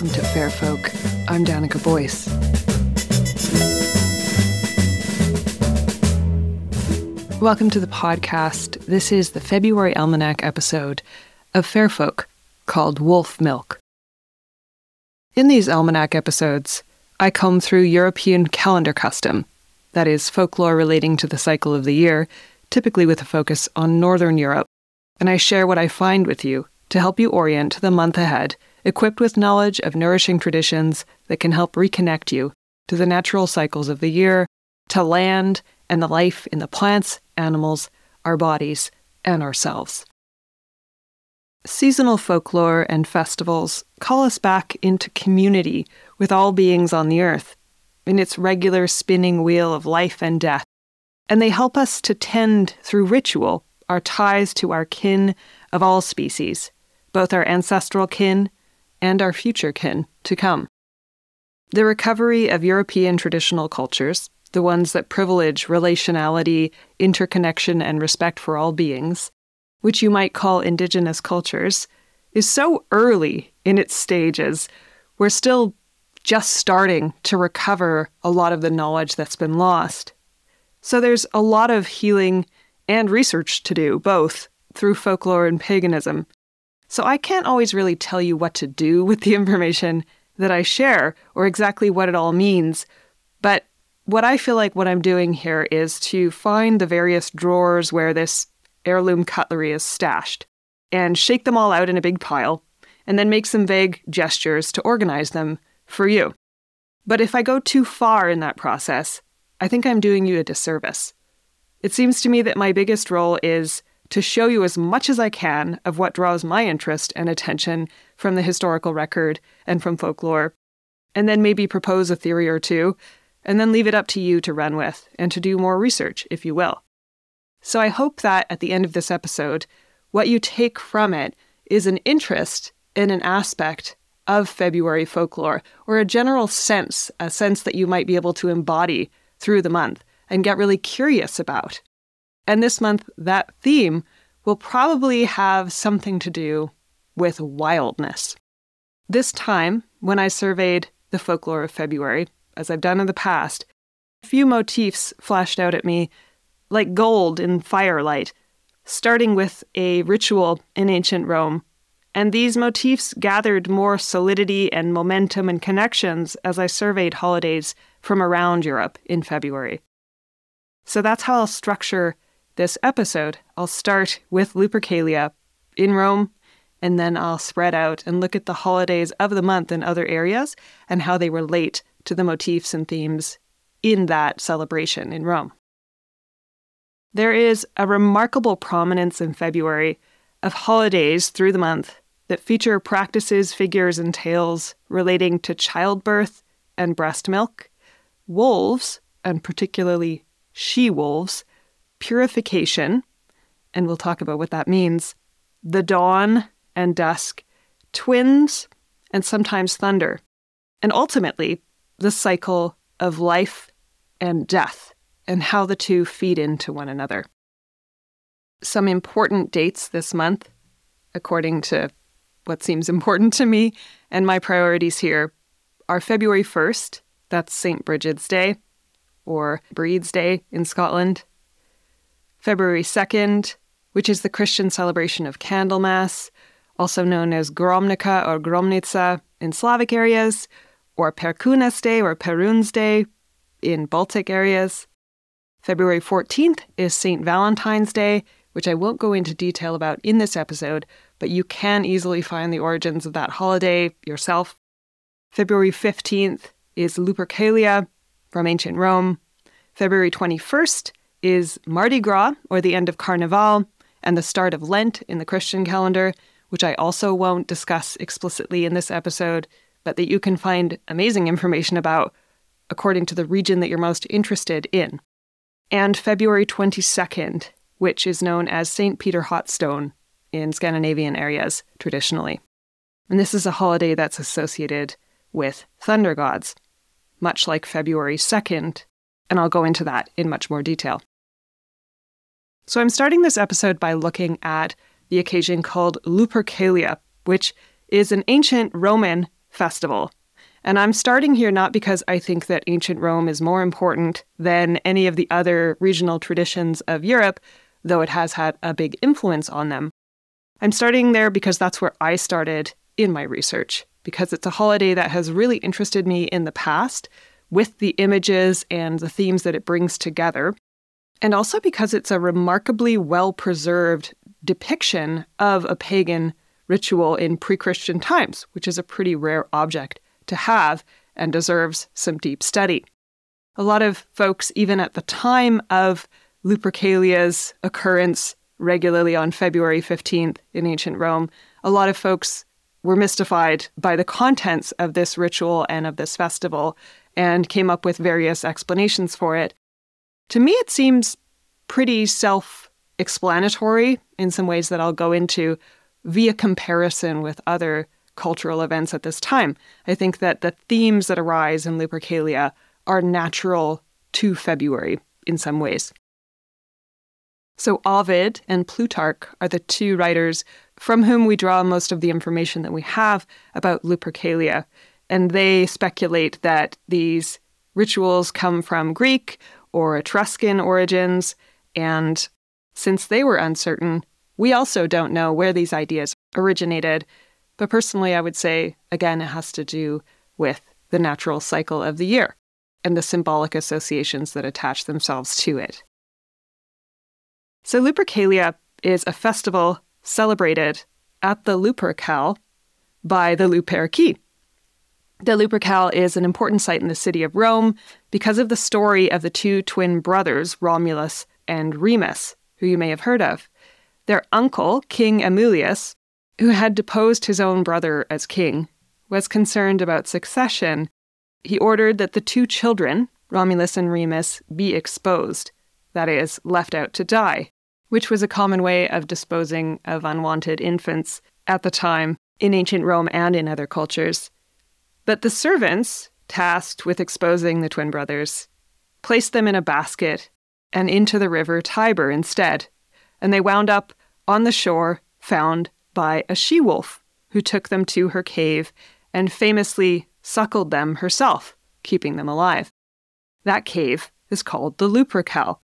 welcome to Fair Folk. I'm Danica Boyce. Welcome to the podcast. This is the February Almanac episode of Fair Folk called Wolf Milk. In these almanac episodes, I comb through European calendar custom, that is, folklore relating to the cycle of the year, typically with a focus on Northern Europe, and I share what I find with you to help you orient to the month ahead, equipped with knowledge of nourishing traditions that can help reconnect you to the natural cycles of the year, to land and the life in the plants, animals, our bodies, and ourselves. Seasonal folklore and festivals call us back into community with all beings on the earth, in its regular spinning wheel of life and death, and they help us to tend through ritual our ties to our kin of all species, both our ancestral kin and our future kin to come. The recovery of European traditional cultures, the ones that privilege relationality, interconnection, and respect for all beings, which you might call indigenous cultures, is so early in its stages. We're still just starting to recover a lot of the knowledge that's been lost. So there's a lot of healing and research to do, both through folklore and paganism. So I can't always really tell you what to do with the information that I share or exactly what it all means. But what I feel like what I'm doing here is to find the various drawers where this heirloom cutlery is stashed and shake them all out in a big pile and then make some vague gestures to organize them for you. But if I go too far in that process, I think I'm doing you a disservice. It seems to me that my biggest role is to show you as much as I can of what draws my interest and attention from the historical record and from folklore, and then maybe propose a theory or two, and then leave it up to you to run with and to do more research, if you will. So I hope that at the end of this episode, what you take from it is an interest in an aspect of February folklore, or a general sense, a sense that you might be able to embody through the month and get really curious about. And this month, that theme will probably have something to do with wildness. This time, when I surveyed the folklore of February, as I've done in the past, a few motifs flashed out at me like gold in firelight, starting with a ritual in ancient Rome. And these motifs gathered more solidity and momentum and connections as I surveyed holidays from around Europe in February. So that's how I'll structure this episode. I'll start with Lupercalia in Rome, and then I'll spread out and look at the holidays of the month in other areas and how they relate to the motifs and themes in that celebration in Rome. There is a remarkable prominence in February of holidays through the month that feature practices, figures, and tales relating to childbirth and breast milk, wolves, and particularly she wolves, purification, and we'll talk about what that means, the dawn and dusk, twins, and sometimes thunder, and ultimately the cycle of life and death and how the two feed into one another. Some important dates this month, according to what seems important to me and my priorities here, are February 1st, that's St. Bridget's Day, or Breed's Day in Scotland. February 2nd, which is the Christian celebration of Candlemas, also known as Gromnica or Gromnica in Slavic areas, or Perkunas Day or Perun's Day in Baltic areas. February 14th is St. Valentine's Day, which I won't go into detail about in this episode, but you can easily find the origins of that holiday yourself. February 15th is Lupercalia, from ancient Rome. February 21st is Mardi Gras, or the end of Carnival, and the start of Lent in the Christian calendar, which I also won't discuss explicitly in this episode, but that you can find amazing information about according to the region that you're most interested in. And February 22nd, which is known as St. Peter Hotstone in Scandinavian areas traditionally. And this is a holiday that's associated with thunder gods much like February 2nd, and I'll go into that in much more detail. So I'm starting this episode by looking at the occasion called Lupercalia, which is an ancient Roman festival. And I'm starting here not because I think that ancient Rome is more important than any of the other regional traditions of Europe, though it has had a big influence on them. I'm starting there because that's where I started in my research, because it's a holiday that has really interested me in the past with the images and the themes that it brings together, and also because it's a remarkably well preserved depiction of a pagan ritual in pre Christian times, which is a pretty rare object to have and deserves some deep study. A lot of folks, even at the time of Lupercalia's occurrence regularly on February 15th in ancient Rome, a lot of folks were mystified by the contents of this ritual and of this festival and came up with various explanations for it. To me, it seems pretty self explanatory in some ways that I'll go into via comparison with other cultural events at this time. I think that the themes that arise in Lupercalia are natural to February in some ways. So, Ovid and Plutarch are the two writers from whom we draw most of the information that we have about Lupercalia. And they speculate that these rituals come from Greek or Etruscan origins. And since they were uncertain, we also don't know where these ideas originated. But personally, I would say, again, it has to do with the natural cycle of the year and the symbolic associations that attach themselves to it. So, Lupercalia is a festival celebrated at the Lupercal by the Luperci. The Lupercal is an important site in the city of Rome because of the story of the two twin brothers, Romulus and Remus, who you may have heard of. Their uncle, King Amulius, who had deposed his own brother as king, was concerned about succession. He ordered that the two children, Romulus and Remus, be exposed, that is, left out to die, which was a common way of disposing of unwanted infants at the time in ancient Rome and in other cultures. But the servants, tasked with exposing the twin brothers, placed them in a basket and into the river Tiber instead, and they wound up on the shore found by a she wolf who took them to her cave and famously suckled them herself, keeping them alive. That cave is called the Lupercal.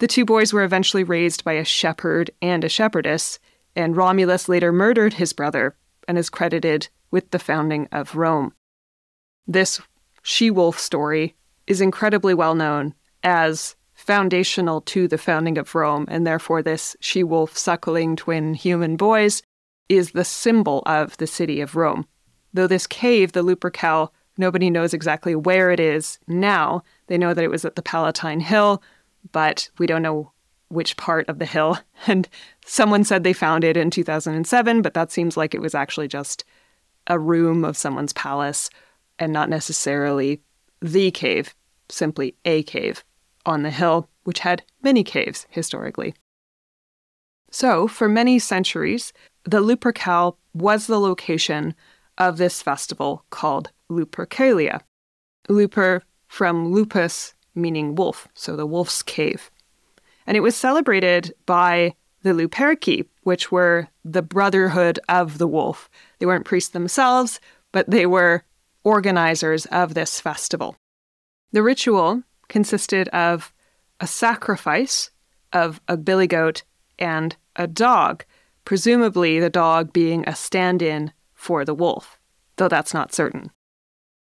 The two boys were eventually raised by a shepherd and a shepherdess, and Romulus later murdered his brother and is credited with the founding of Rome. This she wolf story is incredibly well known as foundational to the founding of Rome, and therefore, this she wolf suckling twin human boys is the symbol of the city of Rome. Though this cave, the Lupercal, nobody knows exactly where it is now. They know that it was at the Palatine Hill, but we don't know which part of the hill. And someone said they found it in 2007, but that seems like it was actually just a room of someone's palace and not necessarily the cave, simply a cave on the hill, which had many caves historically. So, for many centuries, the Lupercal was the location of this festival called Lupercalia. Luper from lupus, meaning wolf, so the wolf's cave and it was celebrated by the Luperci, which were the brotherhood of the wolf. They weren't priests themselves, but they were organizers of this festival. The ritual consisted of a sacrifice of a billy goat and a dog, presumably the dog being a stand in for the wolf, though that's not certain.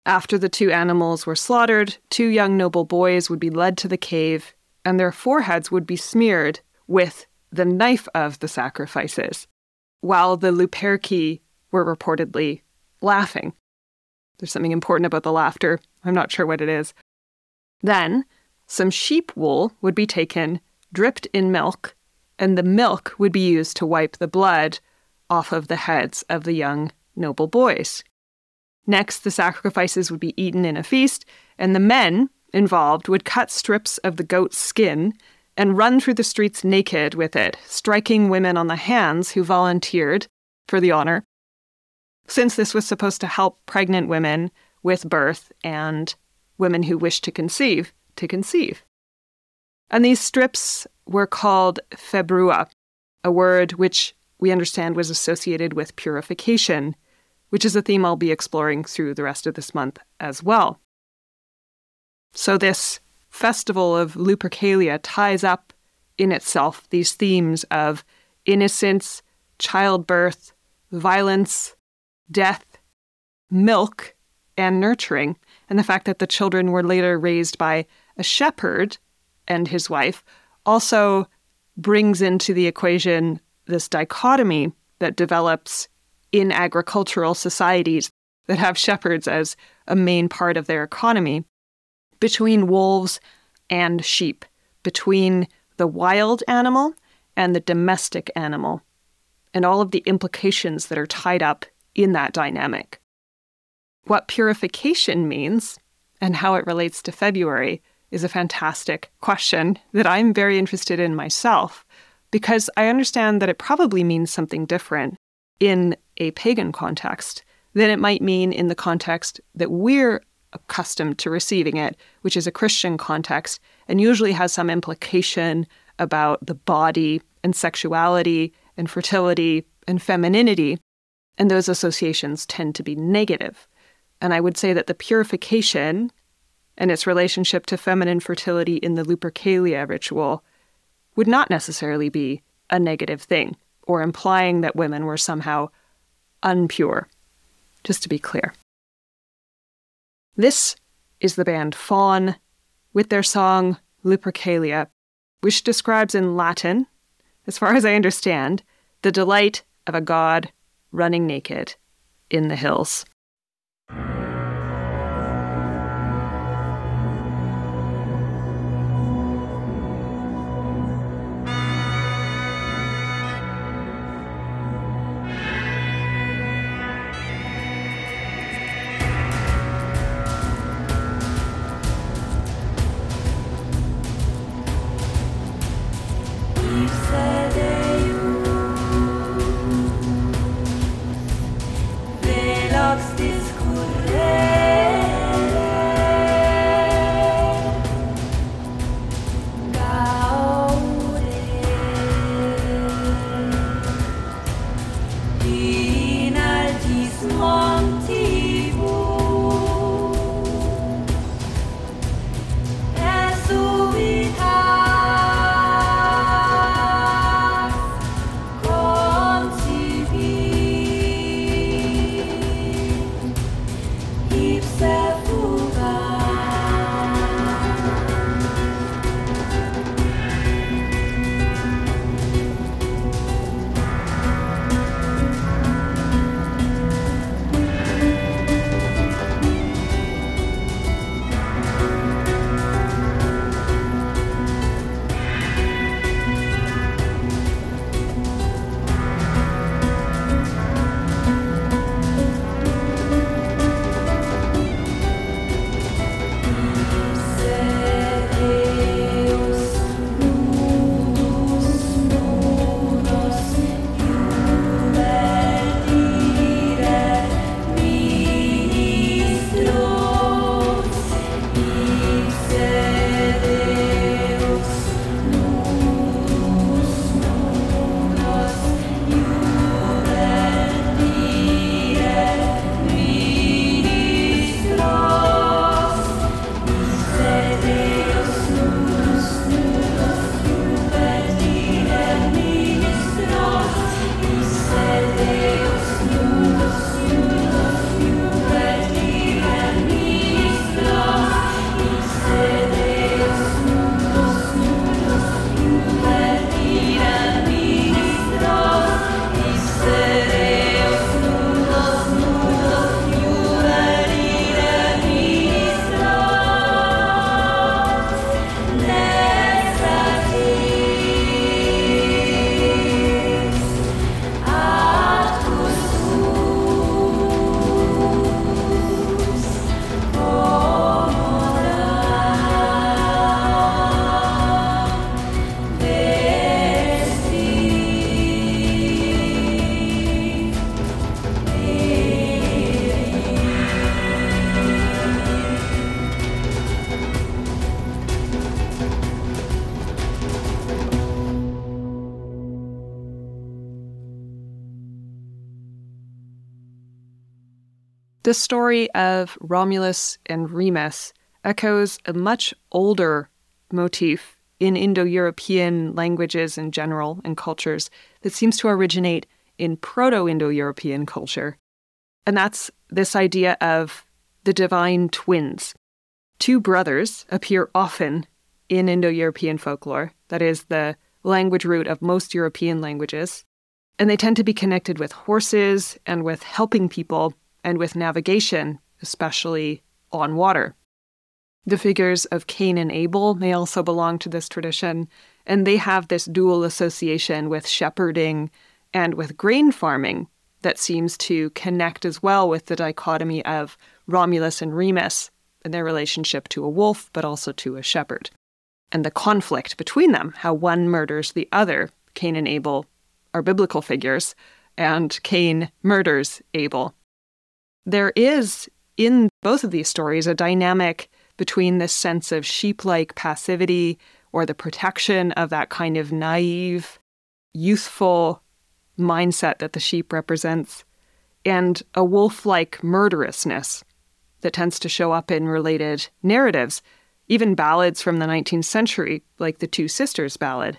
After the two animals were slaughtered, two young noble boys would be led to the cave and their foreheads would be smeared with the knife of the sacrifices, while the Luperci were reportedly laughing. There's something important about the laughter. I'm not sure what it is. Then, some sheep wool would be taken, dripped in milk, and the milk would be used to wipe the blood off of the heads of the young noble boys. Next, the sacrifices would be eaten in a feast, and the men involved would cut strips of the goat's skin and run through the streets naked with it, striking women on the hands who volunteered for the honor. Since this was supposed to help pregnant women with birth and women who wished to conceive to conceive. And these strips were called februa, a word which we understand was associated with purification. which is a theme I'll be exploring through the rest of this month as well. So, this festival of Lupercalia ties up in itself these themes of innocence, childbirth, violence, death, milk, and nurturing, and the fact that the children were later raised by a shepherd and his wife also brings into the equation this dichotomy that develops in agricultural societies that have shepherds as a main part of their economy between wolves and sheep, between the wild animal and the domestic animal, and all of the implications that are tied up in that dynamic. What purification means and how it relates to February is a fantastic question that I'm very interested in myself because I understand that it probably means something different in a pagan context than it might mean in the context that we're accustomed to receiving it, which is a Christian context, and usually has some implication about the body and sexuality and fertility and femininity. And those associations tend to be negative. And I would say that the purification and its relationship to feminine fertility in the Lupercalia ritual would not necessarily be a negative thing or implying that women were somehow unpure, just to be clear. This is the band Faun with their song Lupercalia, which describes in Latin, as far as I understand, the delight of a god running naked in the hills. The story of Romulus and Remus echoes a much older motif in Indo European languages in general and cultures that seems to originate in Proto Indo European culture. And that's this idea of the divine twins. Two brothers appear often in Indo European folklore, that is, the language root of most European languages. And they tend to be connected with horses and with helping people and with navigation, especially on water. The figures of Cain and Abel may also belong to this tradition, and they have this dual association with shepherding and with grain farming that seems to connect as well with the dichotomy of Romulus and Remus and their relationship to a wolf, but also to a shepherd. And the conflict between them, how one murders the other. Cain and Abel are biblical figures, and Cain murders Abel. There is, in both of these stories, a dynamic between this sense of sheep like passivity or the protection of that kind of naive, youthful mindset that the sheep represents, and a wolf like murderousness that tends to show up in related narratives, even ballads from the 19th century, like the Two Sisters ballad,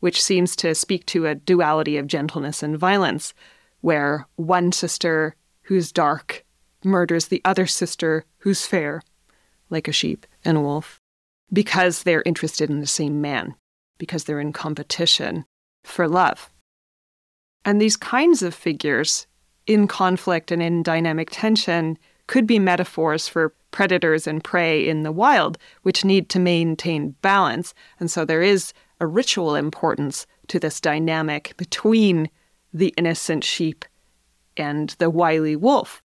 which seems to speak to a duality of gentleness and violence, where one sister who's dark murders the other sister who's fair, like a sheep and a wolf, because they're interested in the same man, because they're in competition for love. And these kinds of figures in conflict and in dynamic tension could be metaphors for predators and prey in the wild, which need to maintain balance. And so there is a ritual importance to this dynamic between the innocent sheep and the wily wolf.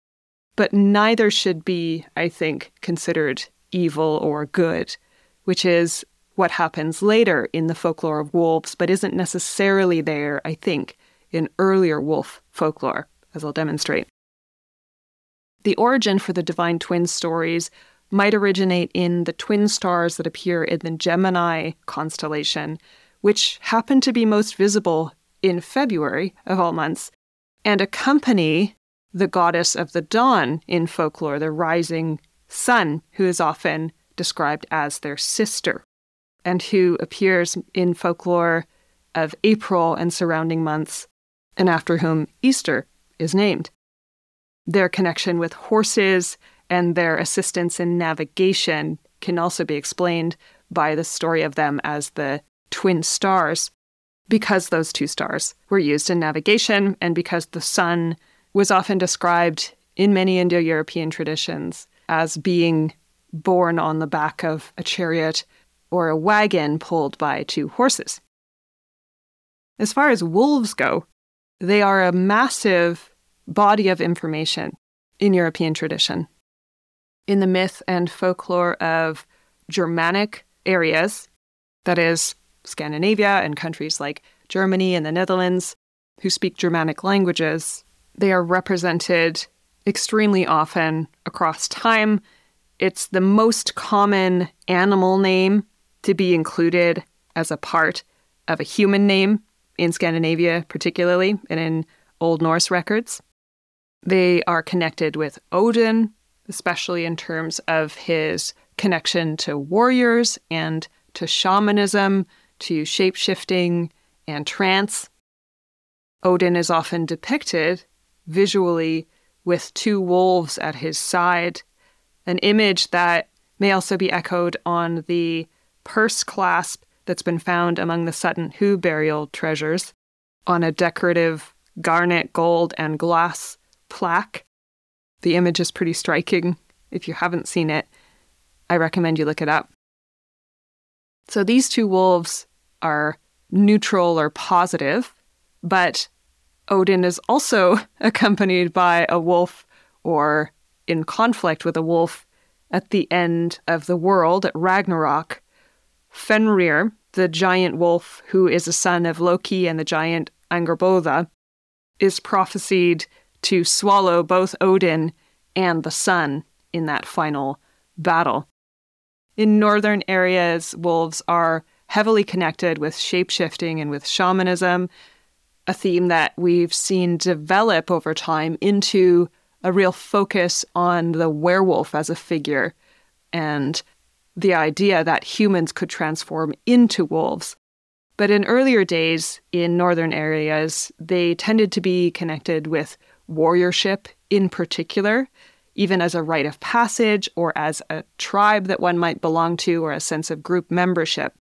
But neither should be, I think, considered evil or good, which is what happens later in the folklore of wolves, but isn't necessarily there, I think, in earlier wolf folklore, as I'll demonstrate. The origin for the divine twin stories might originate in the twin stars that appear in the Gemini constellation, which happen to be most visible in February of all months, and accompany the goddess of the dawn in folklore, the rising sun, who is often described as their sister, and who appears in folklore of April and surrounding months, and after whom Easter is named. Their connection with horses and their assistance in navigation can also be explained by the story of them as the twin stars, because those two stars were used in navigation and because the sun was often described in many Indo European traditions as being borne on the back of a chariot or a wagon pulled by two horses. As far as wolves go, they are a massive body of information in European tradition. In the myth and folklore of Germanic areas, that is, Scandinavia and countries like Germany and the Netherlands, who speak Germanic languages, they are represented extremely often across time. It's the most common animal name to be included as a part of a human name in Scandinavia, particularly, and in Old Norse records. They are connected with Odin, especially in terms of his connection to warriors and to shamanism, to shapeshifting and trance. Odin is often depicted visually with two wolves at his side, an image that may also be echoed on the purse clasp that's been found among the Sutton Hoo burial treasures on a decorative garnet, gold, and glass plaque. The image is pretty striking. If you haven't seen it, I recommend you look it up. So these two wolves are neutral or positive, but Odin is also accompanied by a wolf or in conflict with a wolf at the end of the world at Ragnarok. Fenrir, the giant wolf who is a son of Loki and the giant Angerboda, is prophesied to swallow both Odin and the sun in that final battle. In northern areas, wolves are heavily connected with shapeshifting and with shamanism, a theme that we've seen develop over time into a real focus on the werewolf as a figure and the idea that humans could transform into wolves. But in earlier days in northern areas, they tended to be connected with warriorship in particular, even as a rite of passage or as a tribe that one might belong to or a sense of group membership.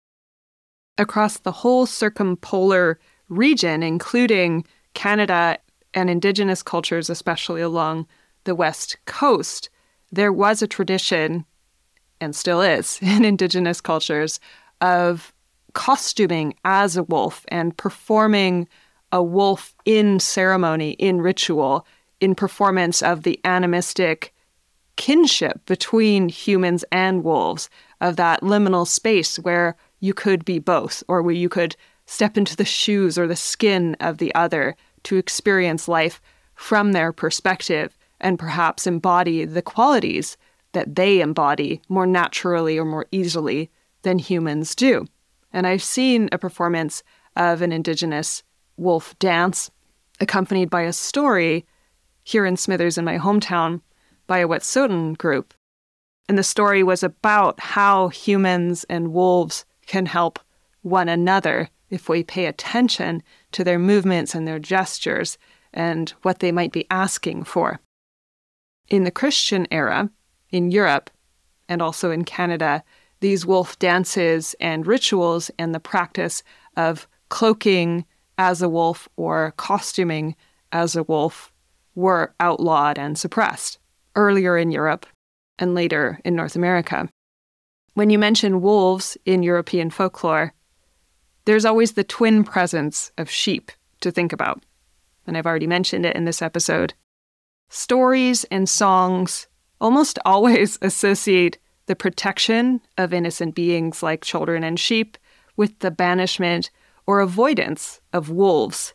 Across the whole circumpolar region, including Canada and Indigenous cultures, especially along the West Coast, there was a tradition, and still is in Indigenous cultures, of costuming as a wolf and performing a wolf in ceremony, in ritual, in performance of the animistic kinship between humans and wolves, of that liminal space where you could be both, or where you could step into the shoes or the skin of the other to experience life from their perspective and perhaps embody the qualities that they embody more naturally or more easily than humans do. And I've seen a performance of an Indigenous wolf dance accompanied by a story here in Smithers in my hometown by a Wet'suwet'en group. And the story was about how humans and wolves can help one another if we pay attention to their movements and their gestures and what they might be asking for. In the Christian era, in Europe, and also in Canada, these wolf dances and rituals and the practice of cloaking as a wolf or costuming as a wolf were outlawed and suppressed earlier in Europe and later in North America. When you mention wolves in European folklore, there's always the twin presence of sheep to think about. And I've already mentioned it in this episode. Stories and songs almost always associate the protection of innocent beings like children and sheep with the banishment or avoidance of wolves.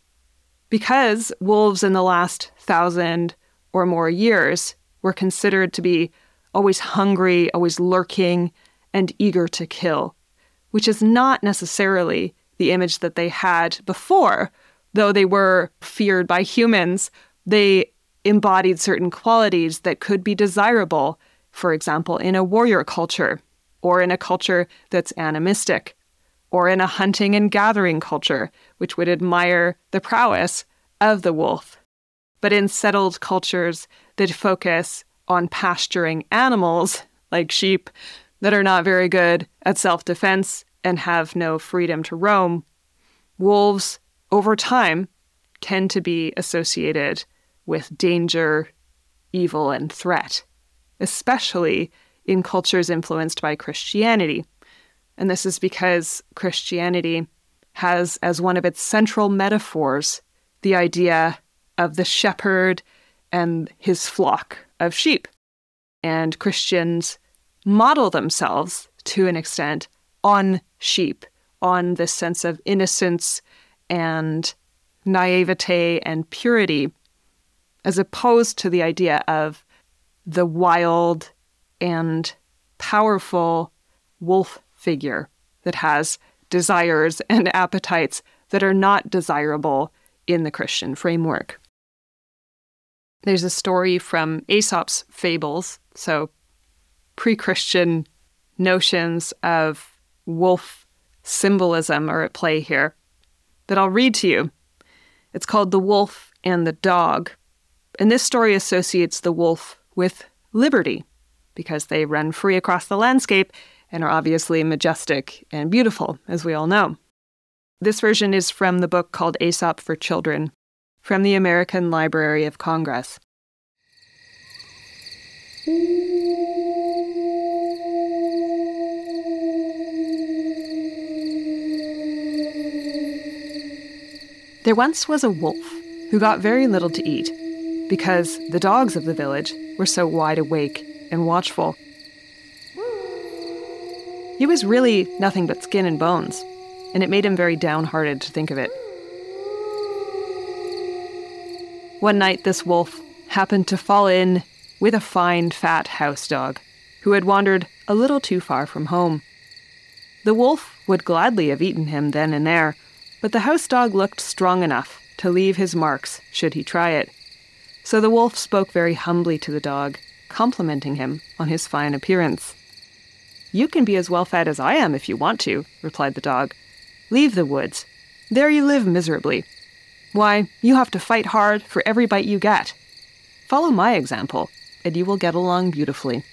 Because wolves in the last thousand or more years were considered to be always hungry, always lurking, and eager to kill, which is not necessarily the image that they had before. Though they were feared by humans, they embodied certain qualities that could be desirable, for example, in a warrior culture, or in a culture that's animistic, or in a hunting and gathering culture, which would admire the prowess of the wolf. But in settled cultures that focus on pasturing animals, like sheep, that are not very good at self defense and have no freedom to roam, wolves, over time, tend to be associated with danger, evil, and threat, especially in cultures influenced by Christianity. And this is because Christianity has as one of its central metaphors the idea of the shepherd and his flock of sheep. And Christians model themselves to an extent on sheep, on this sense of innocence and naivete and purity, as opposed to the idea of the wild and powerful wolf figure that has desires and appetites that are not desirable in the Christian framework. There's a story from Aesop's fables, so pre Christian notions of wolf symbolism are at play here, But I'll read to you. It's called The Wolf and the Dog. And this story associates the wolf with liberty because they run free across the landscape and are obviously majestic and beautiful, as we all know. This version is from the book called Aesop for Children from the American Library of Congress. There once was a wolf who got very little to eat because the dogs of the village were so wide awake and watchful. He was really nothing but skin and bones, and it made him very downhearted to think of it. One night, this wolf happened to fall in with a fine, fat house dog who had wandered a little too far from home. The wolf would gladly have eaten him then and there, but the house dog looked strong enough to leave his marks should he try it. So the wolf spoke very humbly to the dog, complimenting him on his fine appearance. You can be as well fed as I am if you want to, replied the dog. Leave the woods. There you live miserably. Why, you have to fight hard for every bite you get. Follow my example, and you will get along beautifully.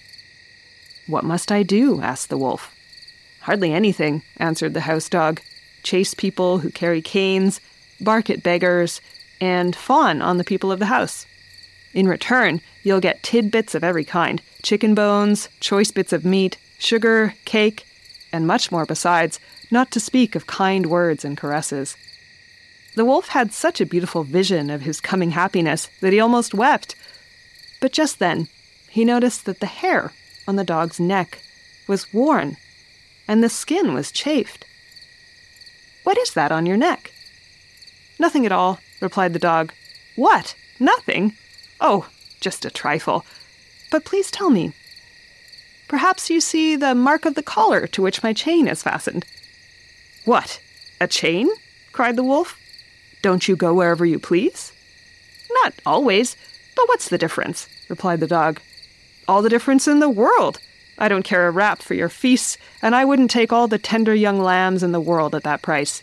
What must I do? asked the wolf. Hardly anything, answered the house dog chase people who carry canes, bark at beggars, and fawn on the people of the house. In return, you'll get tidbits of every kind chicken bones, choice bits of meat, sugar, cake, and much more besides, not to speak of kind words and caresses. The wolf had such a beautiful vision of his coming happiness that he almost wept. But just then, he noticed that the hair on the dog's neck was worn and the skin was chafed. What is that on your neck? Nothing at all, replied the dog. What? Nothing? Oh, just a trifle. But please tell me. Perhaps you see the mark of the collar to which my chain is fastened. What? A chain? cried the wolf. Don't you go wherever you please? Not always, but what's the difference? replied the dog. All the difference in the world. I don't care a rap for your feasts, and I wouldn't take all the tender young lambs in the world at that price.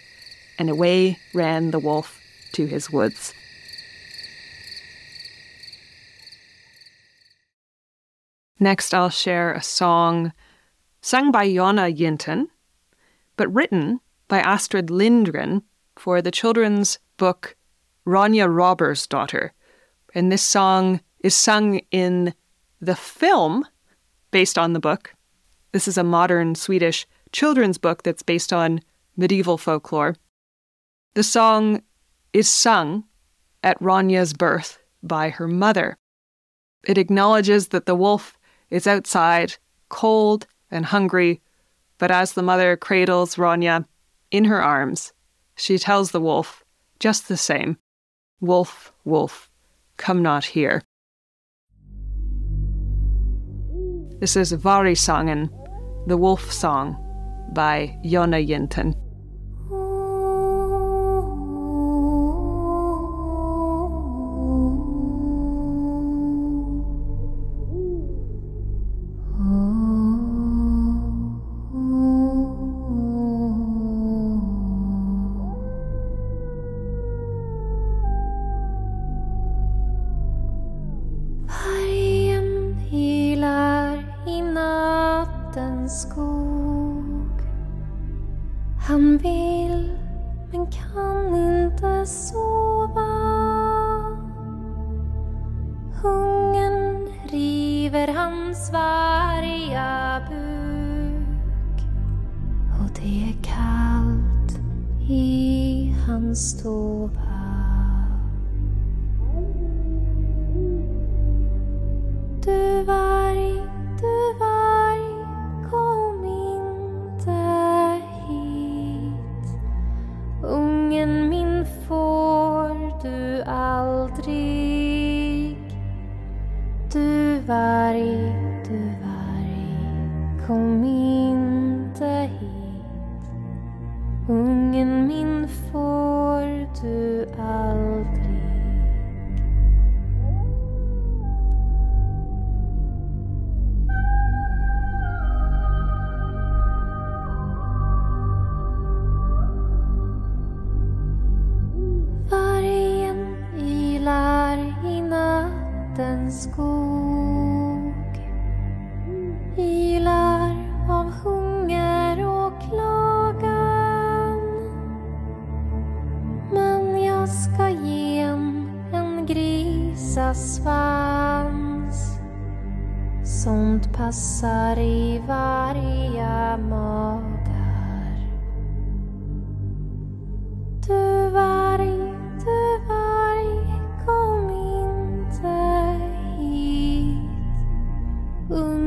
And away ran the wolf to his woods. Next, I'll share a song sung by Jonna Jinton, but written by Astrid Lindgren for the children's book Ronia Robber's Daughter. And this song is sung in the film based on the book. This is a modern Swedish children's book that's based on medieval folklore. The song is sung at Ronia's birth by her mother. It acknowledges that the wolf is outside, cold and hungry, but as the mother cradles Rania in her arms, she tells the wolf, just the same, Wolf, wolf, come not here. This is Vargsången, the wolf song by Jonna Jinton.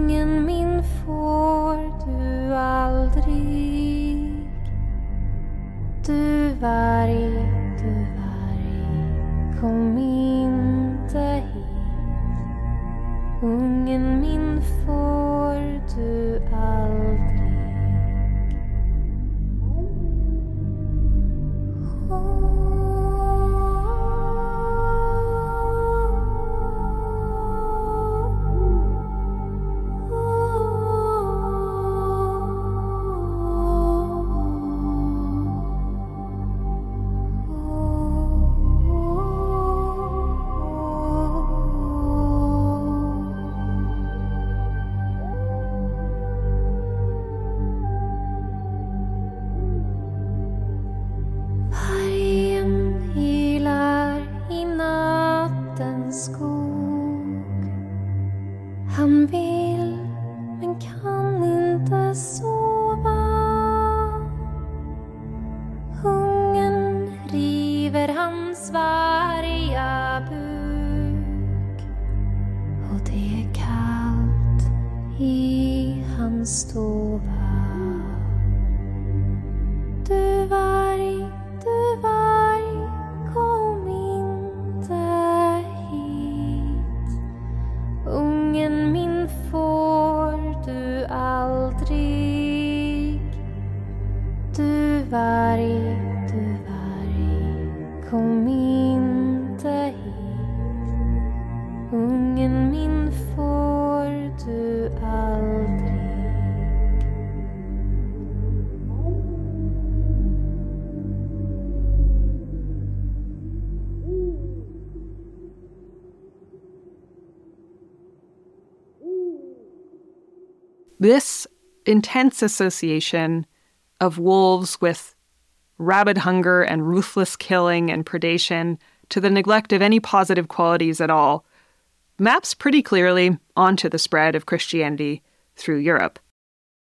ängen min får du aldrig. Du varg, du varg, kom inte hit. Ungen min får du aldrig This intense association of wolves with rabid hunger and ruthless killing and predation to the neglect of any positive qualities at all maps pretty clearly onto the spread of Christianity through Europe.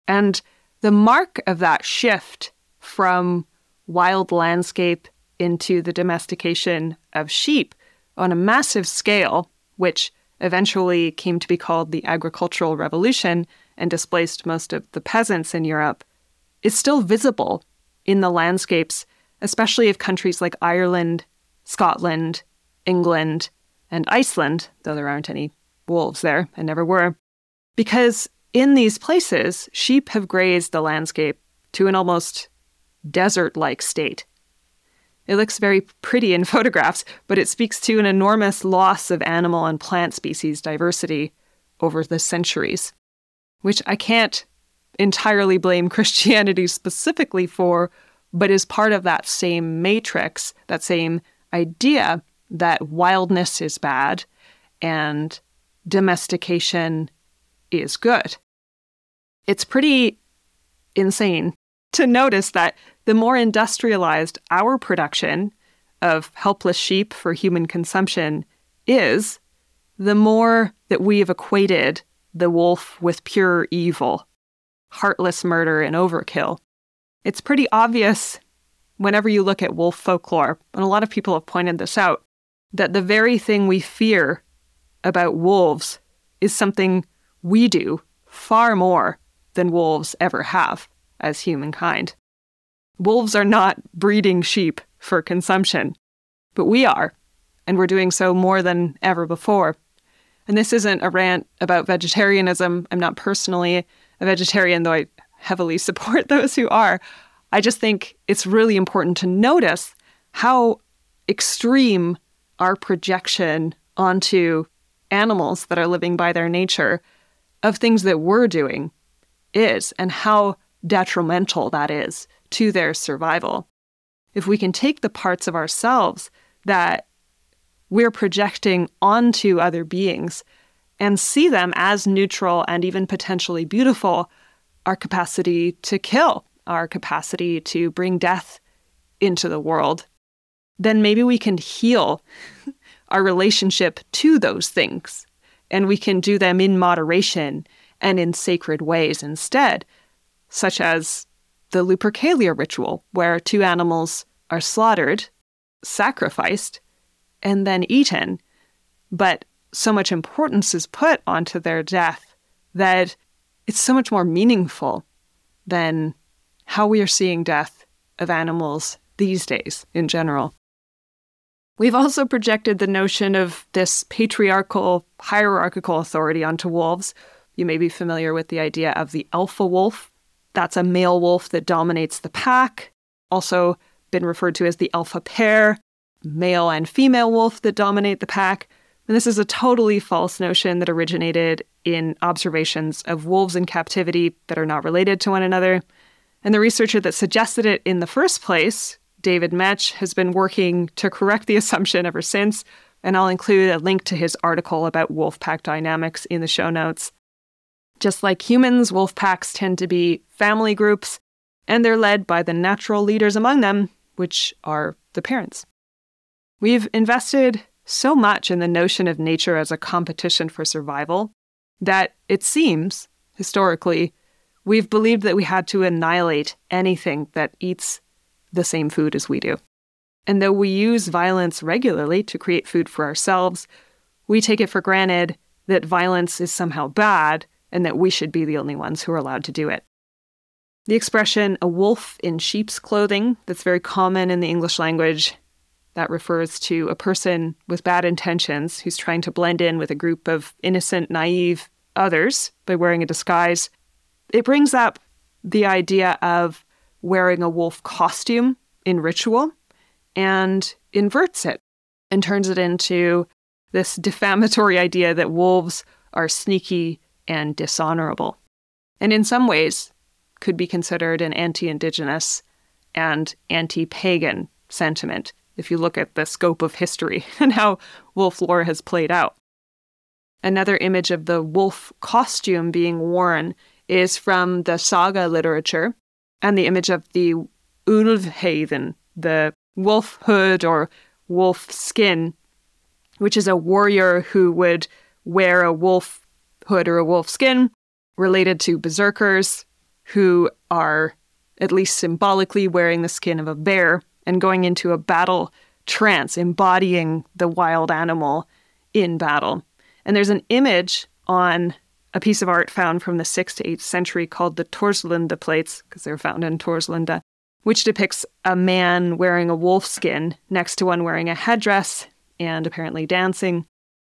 And the mark of that shift from wild landscape into the domestication of sheep on a massive scale, which eventually came to be called the agricultural revolution and displaced most of the peasants in Europe, is still visible in the landscapes, especially of countries like Ireland, Scotland, England, and Iceland, though there aren't any wolves there and never were. Because in these places, sheep have grazed the landscape to an almost desert like state. It looks very pretty in photographs, but it speaks to an enormous loss of animal and plant species diversity over the centuries, which I can't entirely blame Christianity specifically for, but is part of that same matrix, that same idea that wildness is bad and domestication is good. It's pretty insane to notice that the more industrialized our production of helpless sheep for human consumption is, the more that we have equated the wolf with pure evil, heartless murder, and overkill. It's pretty obvious whenever you look at wolf folklore, and a lot of people have pointed this out, that the very thing we fear about wolves is something we do far more than wolves ever have as humankind. Wolves are not breeding sheep for consumption, but we are, and we're doing so more than ever before. And this isn't a rant about vegetarianism. I'm not personally a vegetarian, though I heavily support those who are. I just think it's really important to notice how extreme our projection onto animals that are living by their nature of things that we're doing is and how detrimental that is to their survival. If we can take the parts of ourselves that we're projecting onto other beings and see them as neutral and even potentially beautiful, our capacity to kill, our capacity to bring death into the world, then maybe we can heal our relationship to those things and we can do them in moderation and in sacred ways instead, such as the Lupercalia ritual, where two animals are slaughtered, sacrificed, and then eaten. But so much importance is put onto their death that it's so much more meaningful than how we are seeing death of animals these days in general. We've also projected the notion of this patriarchal, hierarchical authority onto wolves. You may be familiar with the idea of the alpha wolf. That's a male wolf that dominates the pack, also been referred to as the alpha pair, male and female wolf that dominate the pack. And this is a totally false notion that originated in observations of wolves in captivity that are not related to one another. And the researcher that suggested it in the first place, David Mech has been working to correct the assumption ever since, and I'll include a link to his article about wolf pack dynamics in the show notes. Just like humans, wolf packs tend to be family groups, and they're led by the natural leaders among them, which are the parents. We've invested so much in the notion of nature as a competition for survival that it seems, historically, we've believed that we had to annihilate anything that eats the same food as we do. And though we use violence regularly to create food for ourselves, we take it for granted that violence is somehow bad and that we should be the only ones who are allowed to do it. The expression a wolf in sheep's clothing, that's very common in the English language, that refers to a person with bad intentions who's trying to blend in with a group of innocent, naive others by wearing a disguise. It brings up the idea of wearing a wolf costume in ritual and inverts it and turns it into this defamatory idea that wolves are sneaky and dishonorable. And in some ways, could be considered an anti indigenous and anti pagan sentiment if you look at the scope of history and how wolf lore has played out. Another image of the wolf costume being worn is from the saga literature and the image of the Ulvheden, the wolf hood or wolf skin, which is a warrior who would wear a wolf hood or a wolf skin related to berserkers who are at least symbolically wearing the skin of a bear and going into a battle trance, embodying the wild animal in battle. And there's an image on a piece of art found from the 6th to 8th century called the Torslunda plates, because they're found in Torslunda, which depicts a man wearing a wolf skin next to one wearing a headdress and apparently dancing,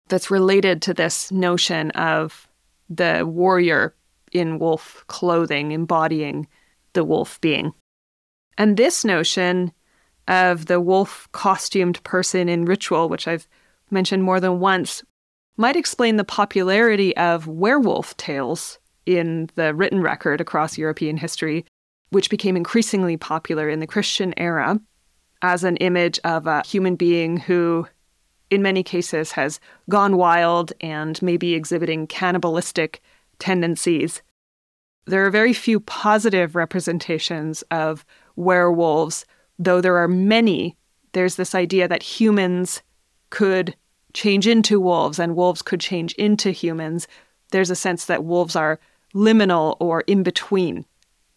that's related to this notion of the warrior in wolf clothing embodying the wolf being. And this notion of the wolf costumed person in ritual, which I've mentioned more than once, might explain the popularity of werewolf tales in the written record across European history, which became increasingly popular in the Christian era as an image of a human being who, in many cases, has gone wild and maybe exhibiting cannibalistic tendencies. There are very few positive representations of werewolves though there are many, there's this idea that humans could change into wolves and wolves could change into humans. There's a sense that wolves are liminal or in between.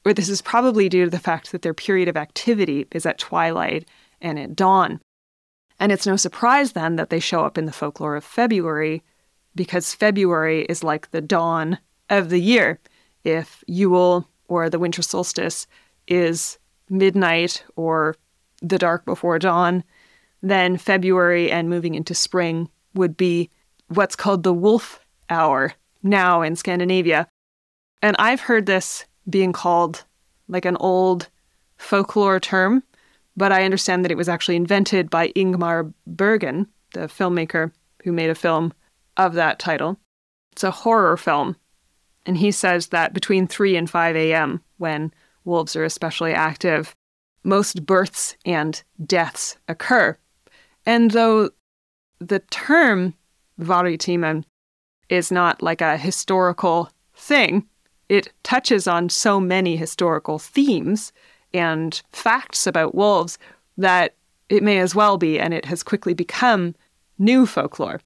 Or this is probably due to the fact that their period of activity is at twilight and at dawn. And it's no surprise then that they show up in the folklore of February, because February is like the dawn of the year. If Yule or the winter solstice is midnight or the dark before dawn. Then February and moving into spring would be what's called the wolf hour now in Scandinavia. And I've heard this being called like an old folklore term, but I understand that it was actually invented by Ingmar Bergman, the filmmaker who made a film of that title. It's a horror film. And he says that between 3 and 5 a.m., when wolves are especially active, most births and deaths occur. And though the term vargtimmen is not like a historical thing, it touches on so many historical themes and facts about wolves that it may as well be, and it has quickly become new folklore.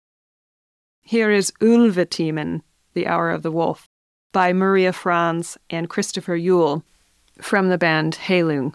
Here is Ulvetimen, The Hour of the Wolf, by Maria Franz and Christopher Juul from the band Heilung.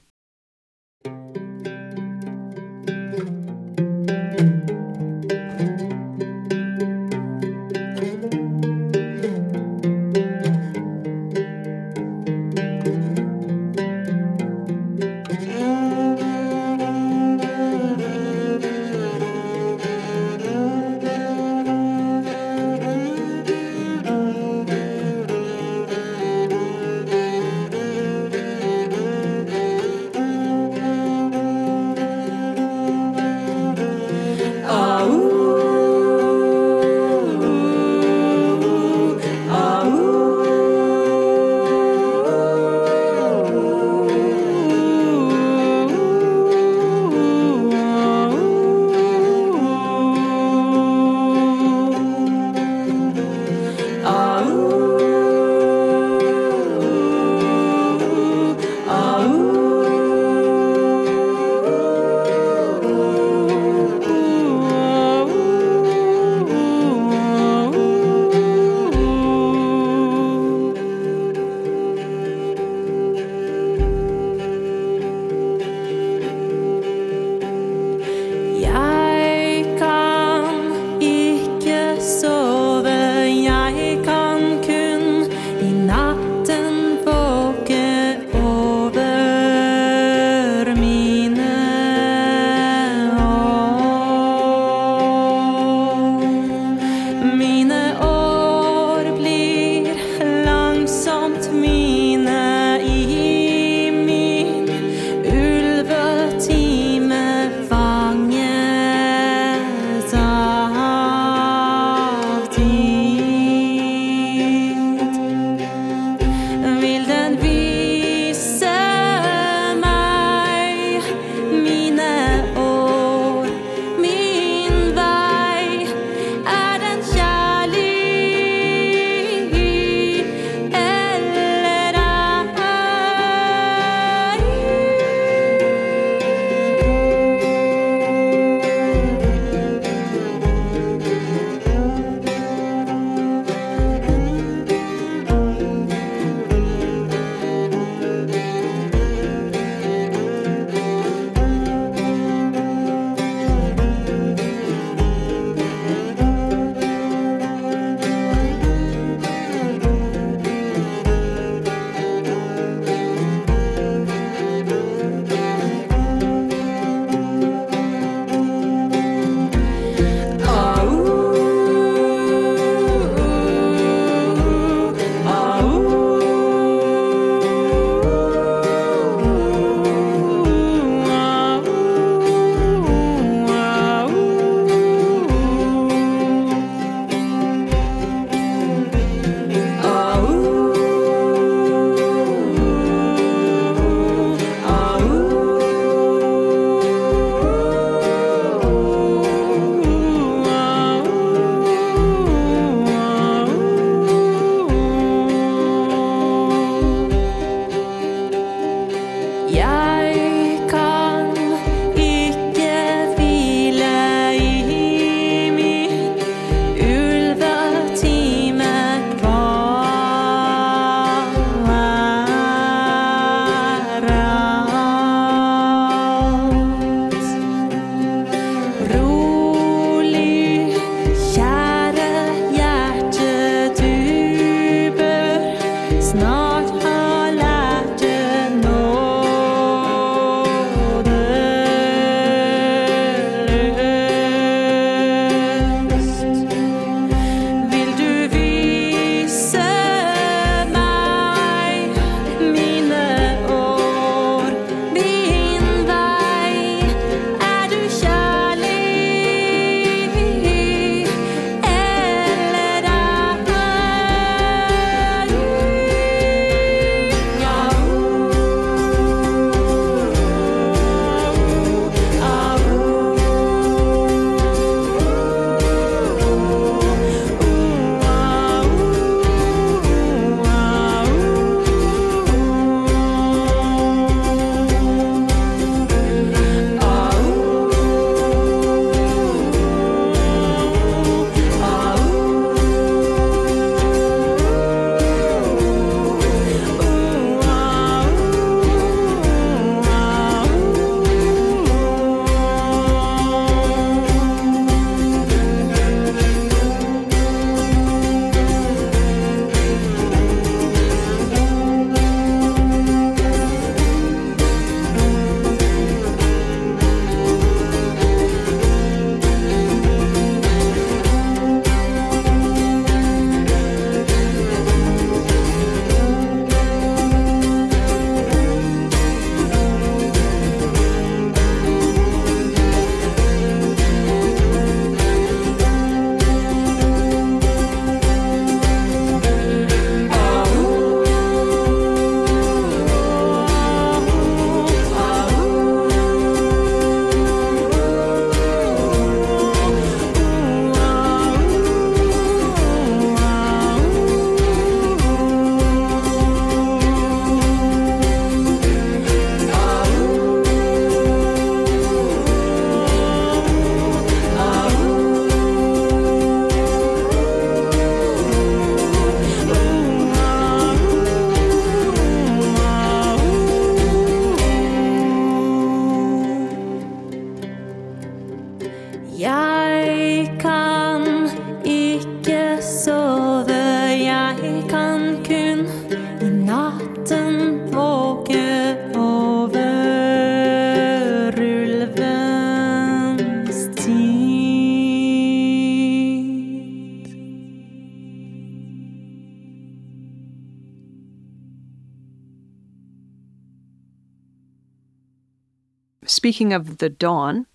Speaking of the dawn,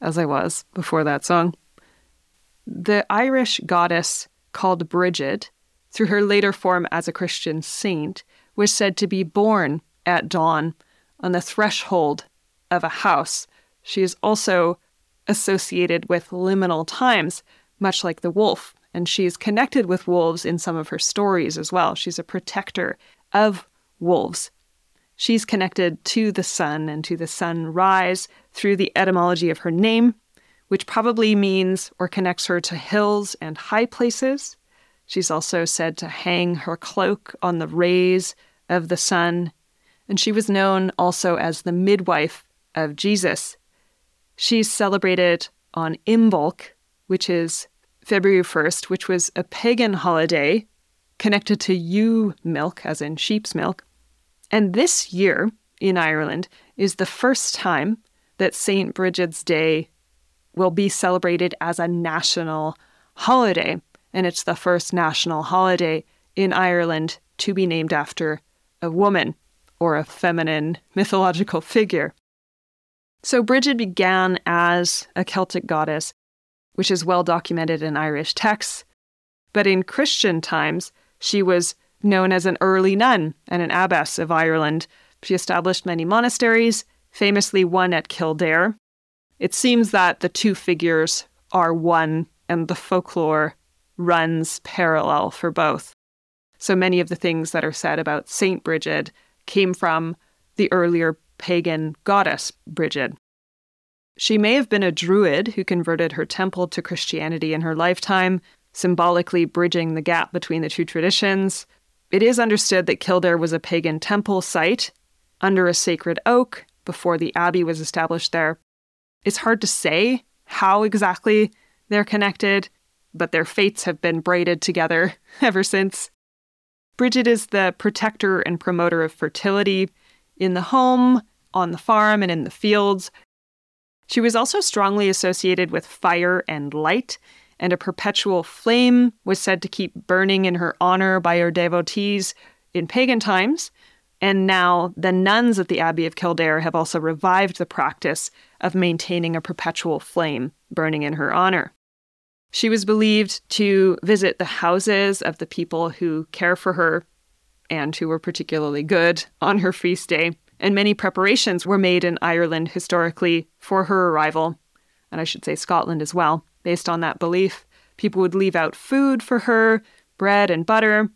as I was before that song, the Irish goddess called Brigid, through her later form as a Christian saint, was said to be born at dawn on the threshold of a house. She is also associated with liminal times, much like the wolf, and she is connected with wolves in some of her stories as well. She's a protector of wolves. She's connected to the sun and to the sunrise through the etymology of her name, which probably means or connects her to hills and high places. She's also said to hang her cloak on the rays of the sun, and she was known also as the midwife of Jesus. She's celebrated on Imbolc, which is February 1st, which was a pagan holiday connected to ewe milk, as in sheep's milk. And this year in Ireland is the first time that St. Brigid's Day will be celebrated as a national holiday. And it's the first national holiday in Ireland to be named after a woman or a feminine mythological figure. So Brigid began as a Celtic goddess, which is well documented in Irish texts. But in Christian times, she was known as an early nun and an abbess of Ireland. She established many monasteries, famously one at Kildare. It seems that the two figures are one and the folklore runs parallel for both. So many of the things that are said about Saint Brigid came from the earlier pagan goddess Brigid. She may have been a druid who converted her temple to Christianity in her lifetime, symbolically bridging the gap between the two traditions. It is understood that Kildare was a pagan temple site under a sacred oak before the abbey was established there. It's hard to say how exactly they're connected, but their fates have been braided together ever since. Bridget is the protector and promoter of fertility in the home, on the farm, and in the fields. She was also strongly associated with fire and light, and a perpetual flame was said to keep burning in her honor by her devotees in pagan times. And now the nuns at the Abbey of Kildare have also revived the practice of maintaining a perpetual flame burning in her honor. She was believed to visit the houses of the people who care for her and who were particularly good on her feast day, and many preparations were made in Ireland historically for her arrival, and I should say Scotland as well, based on that belief. People would leave out food for her, bread and butter,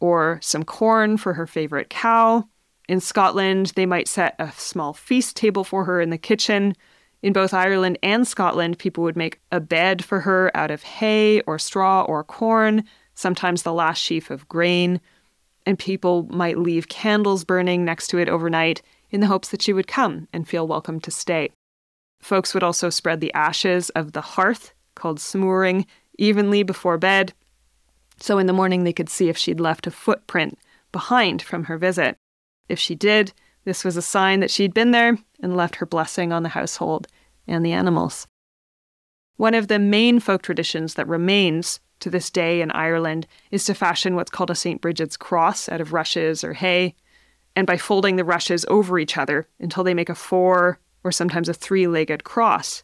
or some corn for her favorite cow. In Scotland, they might set a small feast table for her in the kitchen in both Ireland and Scotland, people would make a bed for her out of hay or straw or corn, sometimes the last sheaf of grain, and people might leave candles burning next to it overnight in the hopes that she would come and feel welcome to stay. Folks would also spread the ashes of the hearth, called smooring, evenly before bed, so in the morning they could see if she'd left a footprint behind from her visit. If she did, this was a sign that she'd been there and left her blessing on the household and the animals. One of the main folk traditions that remains to this day in Ireland is to fashion what's called a St. Bridget's cross out of rushes or hay, and by folding the rushes over each other until they make a four or sometimes a three legged cross.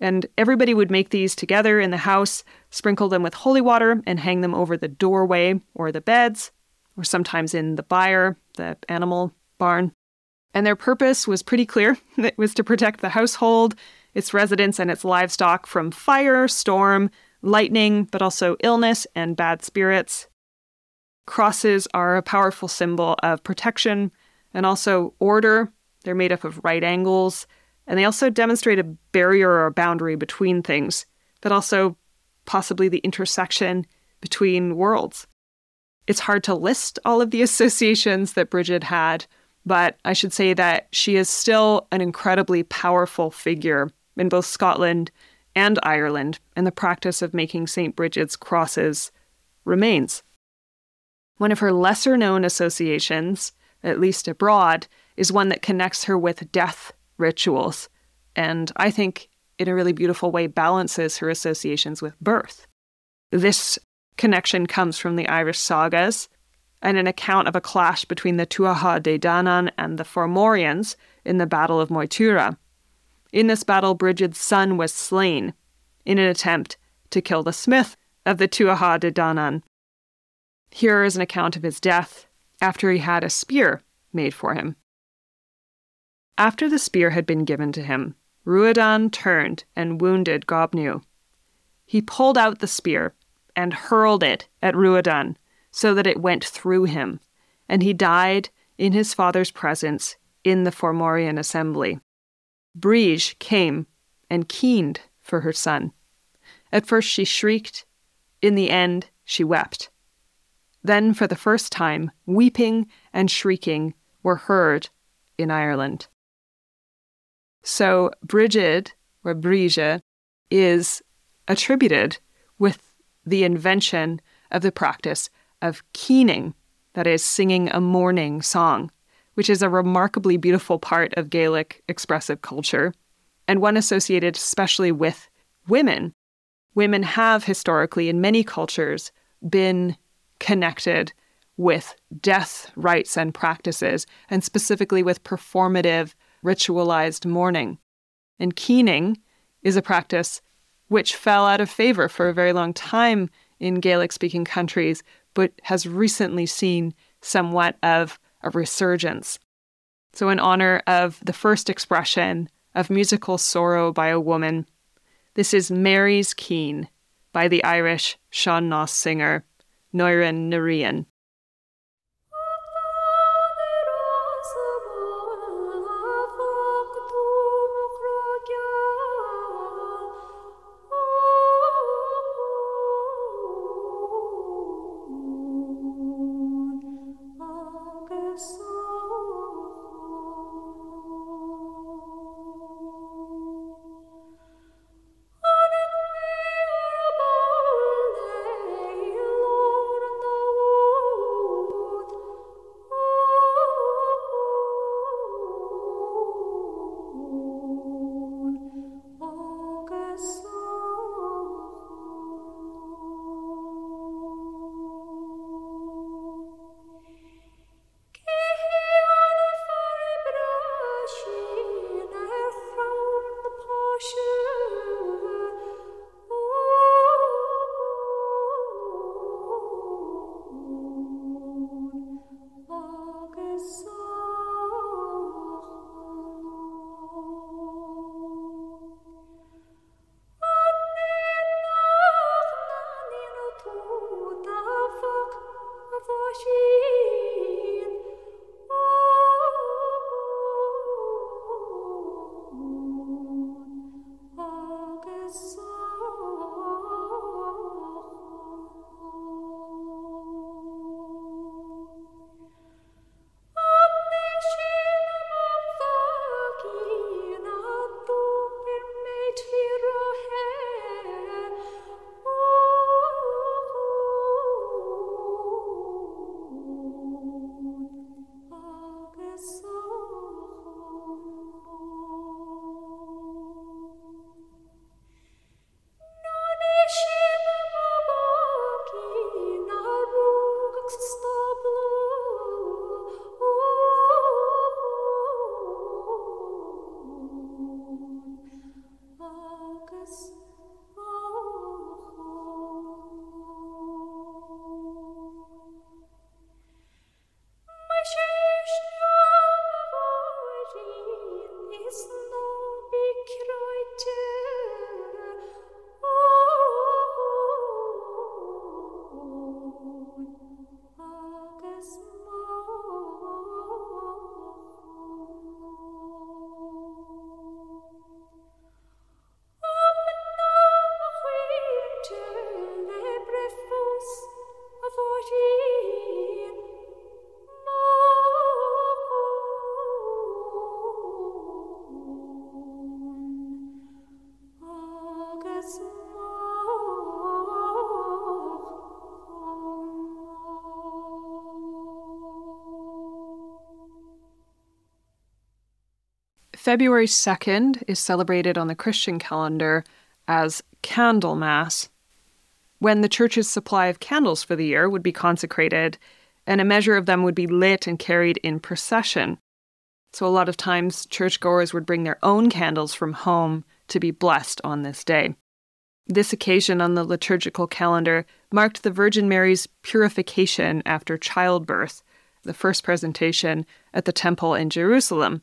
And everybody would make these together in the house, sprinkle them with holy water, and hang them over the doorway or the beds, or sometimes in the byre, the animal barn. And their purpose was pretty clear it was to protect the household, its residents, and its livestock from fire, storm, lightning, but also illness and bad spirits. Crosses are a powerful symbol of protection and also order. They're made up of right angles, and they also demonstrate a barrier or a boundary between things, but also possibly the intersection between worlds. It's hard to list all of the associations that Bridget had but I should say that she is still an incredibly powerful figure in both Scotland and Ireland, and the practice of making St. Bridget's crosses remains. One of her lesser known associations, at least abroad, is one that connects her with death rituals, and I think in a really beautiful way balances her associations with birth. This connection comes from the Irish sagas, and an account of a clash between the Tuatha De Danann and the Fomorians in the Battle of Moytura. In this battle, Bridget's son was slain in an attempt to kill the smith of the Tuatha De Danann. Here is an account of his death after he had a spear made for him. After the spear had been given to him, Ruadan turned and wounded Gobnu. He pulled out the spear and hurled it at Ruadan, so that it went through him, and he died in his father's presence in the Fomorian assembly. Brige came and keened for her son. At first she shrieked, in the end she wept. Then, for the first time, weeping and shrieking were heard in Ireland. So, Brigid, or Brige, is attributed with the invention of the practice of keening, that is, singing a morning song, which is a remarkably beautiful part of Gaelic expressive culture, and one associated especially with women. Women have historically, in many cultures, been connected with death rites and practices, and specifically with performative, ritualized mourning. And keening is a practice which fell out of favor for a very long time in Gaelic speaking countries but has recently seen somewhat of a resurgence. So, in honor of the first expression of musical sorrow by a woman, this is Mary's Keen by the Irish Sean Nós singer Nóirín Ní Riain. February 2nd is celebrated on the Christian calendar as Candlemas, when the church's supply of candles for the year would be consecrated, and a measure of them would be lit and carried in procession. So, a lot of times, churchgoers would bring their own candles from home to be blessed on this day. This occasion on the liturgical calendar marked the Virgin Mary's purification after childbirth, the first presentation at the temple in Jerusalem.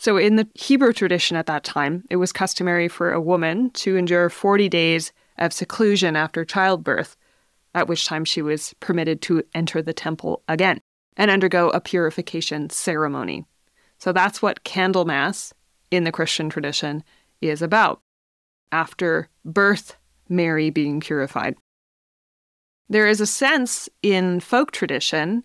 So, in the Hebrew tradition at that time, it was customary for a woman to endure 40 days of seclusion after childbirth, at which time she was permitted to enter the temple again and undergo a purification ceremony. So, that's what Candlemas in the Christian tradition is about. After birth, Mary being purified. There is a sense in folk tradition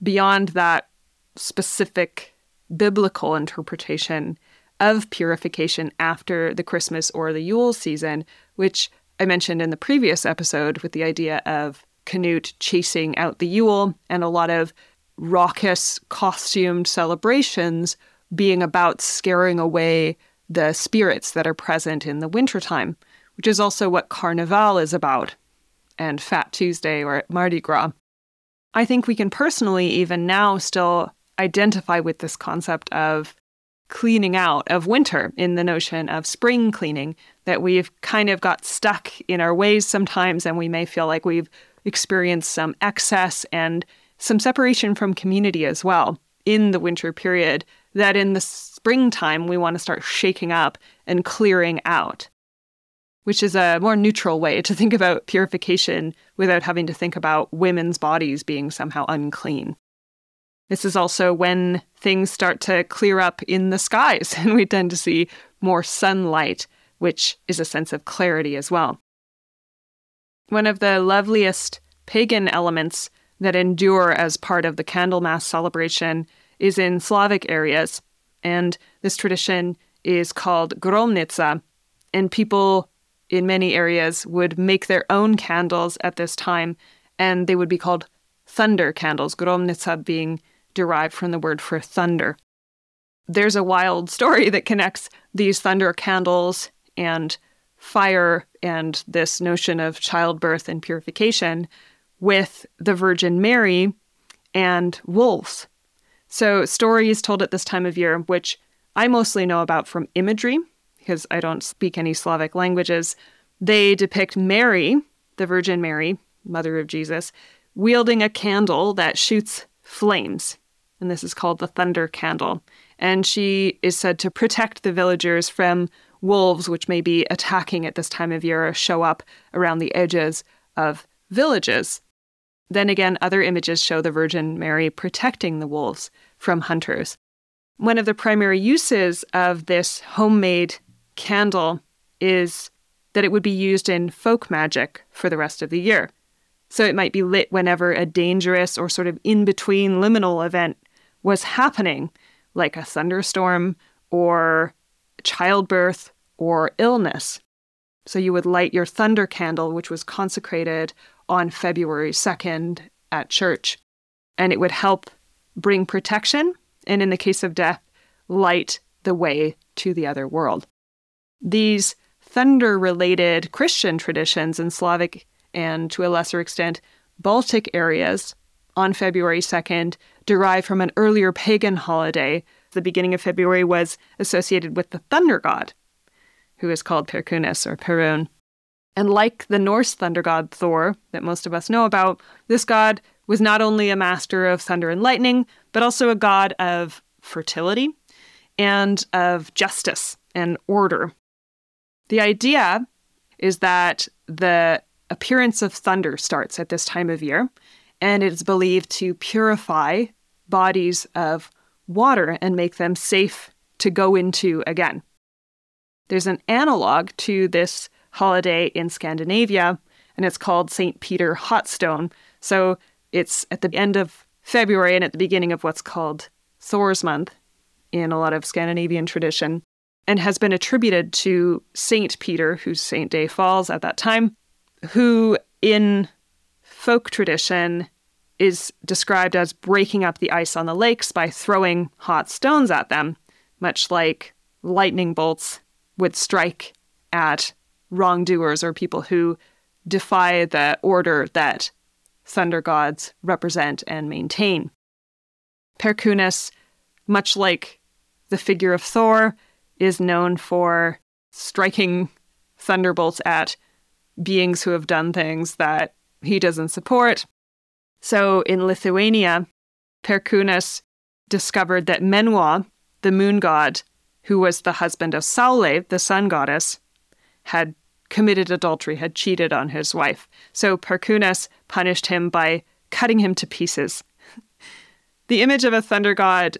beyond that specific biblical interpretation of purification after the Christmas or the Yule season, which I mentioned in the previous episode with the idea of Canute chasing out the Yule and a lot of raucous, costumed celebrations being about scaring away the spirits that are present in the wintertime, which is also what Carnival is about, and Fat Tuesday or Mardi Gras. I think we can personally, even now, still identify with this concept of cleaning out of winter in the notion of spring cleaning that we've kind of got stuck in our ways sometimes and we may feel like we've experienced some excess and some separation from community as well in the winter period that in the springtime we want to start shaking up and clearing out which is a more neutral way to think about purification without having to think about women's bodies being somehow unclean this is also when things start to clear up in the skies, and we tend to see more sunlight, which is a sense of clarity as well. One of the loveliest pagan elements that endure as part of the Candlemas celebration is in Slavic areas, and this tradition is called Gromnica, and people in many areas would make their own candles at this time, and they would be called thunder candles, Gromnica being derived from the word for thunder. There's a wild story that connects these thunder candles and fire and this notion of childbirth and purification with the Virgin Mary and wolves. So, stories told at this time of year, which I mostly know about from imagery, because I don't speak any Slavic languages, they depict Mary, the Virgin Mary, mother of Jesus, wielding a candle that shoots flames and this is called the Thunder Candle. And she is said to protect the villagers from wolves, which may be attacking at this time of year or show up around the edges of villages. Then again, other images show the Virgin Mary protecting the wolves from hunters. One of the primary uses of this homemade candle is that it would be used in folk magic for the rest of the year. So it might be lit whenever a dangerous or sort of in between liminal event was happening, like a thunderstorm or childbirth or illness. So you would light your thunder candle, which was consecrated on February 2nd at church, and it would help bring protection, and in the case of death, light the way to the other world. These thunder related Christian traditions in Slavic and to a lesser extent Baltic areas on February 2nd derive from an earlier pagan holiday. The beginning of February was associated with the thunder god, who is called Perkunas or Perun. And like the Norse thunder god Thor, that most of us know about, this god was not only a master of thunder and lightning, but also a god of fertility and of justice and order. The idea is that the appearance of thunder starts at this time of year, and it is believed to purify bodies of water and make them safe to go into again. There's an analog to this holiday in Scandinavia, and it's called St. Peter Hotstone. So it's at the end of February and at the beginning of what's called Thor's month in a lot of Scandinavian tradition, and has been attributed to Saint Peter, whose Saint Day falls at that time, who in folk tradition is described as breaking up the ice on the lakes by throwing hot stones at them, much like lightning bolts would strike at wrongdoers or people who defy the order that thunder gods represent and maintain. Perkunas, much like the figure of Thor, is known for striking thunderbolts at beings who have done things that he doesn't support. So in Lithuania, Perkunas discovered that Mėnuo, the moon god, who was the husband of Saule, the sun goddess, had committed adultery, had cheated on his wife. So Perkunas punished him by cutting him to pieces. the image of a thunder god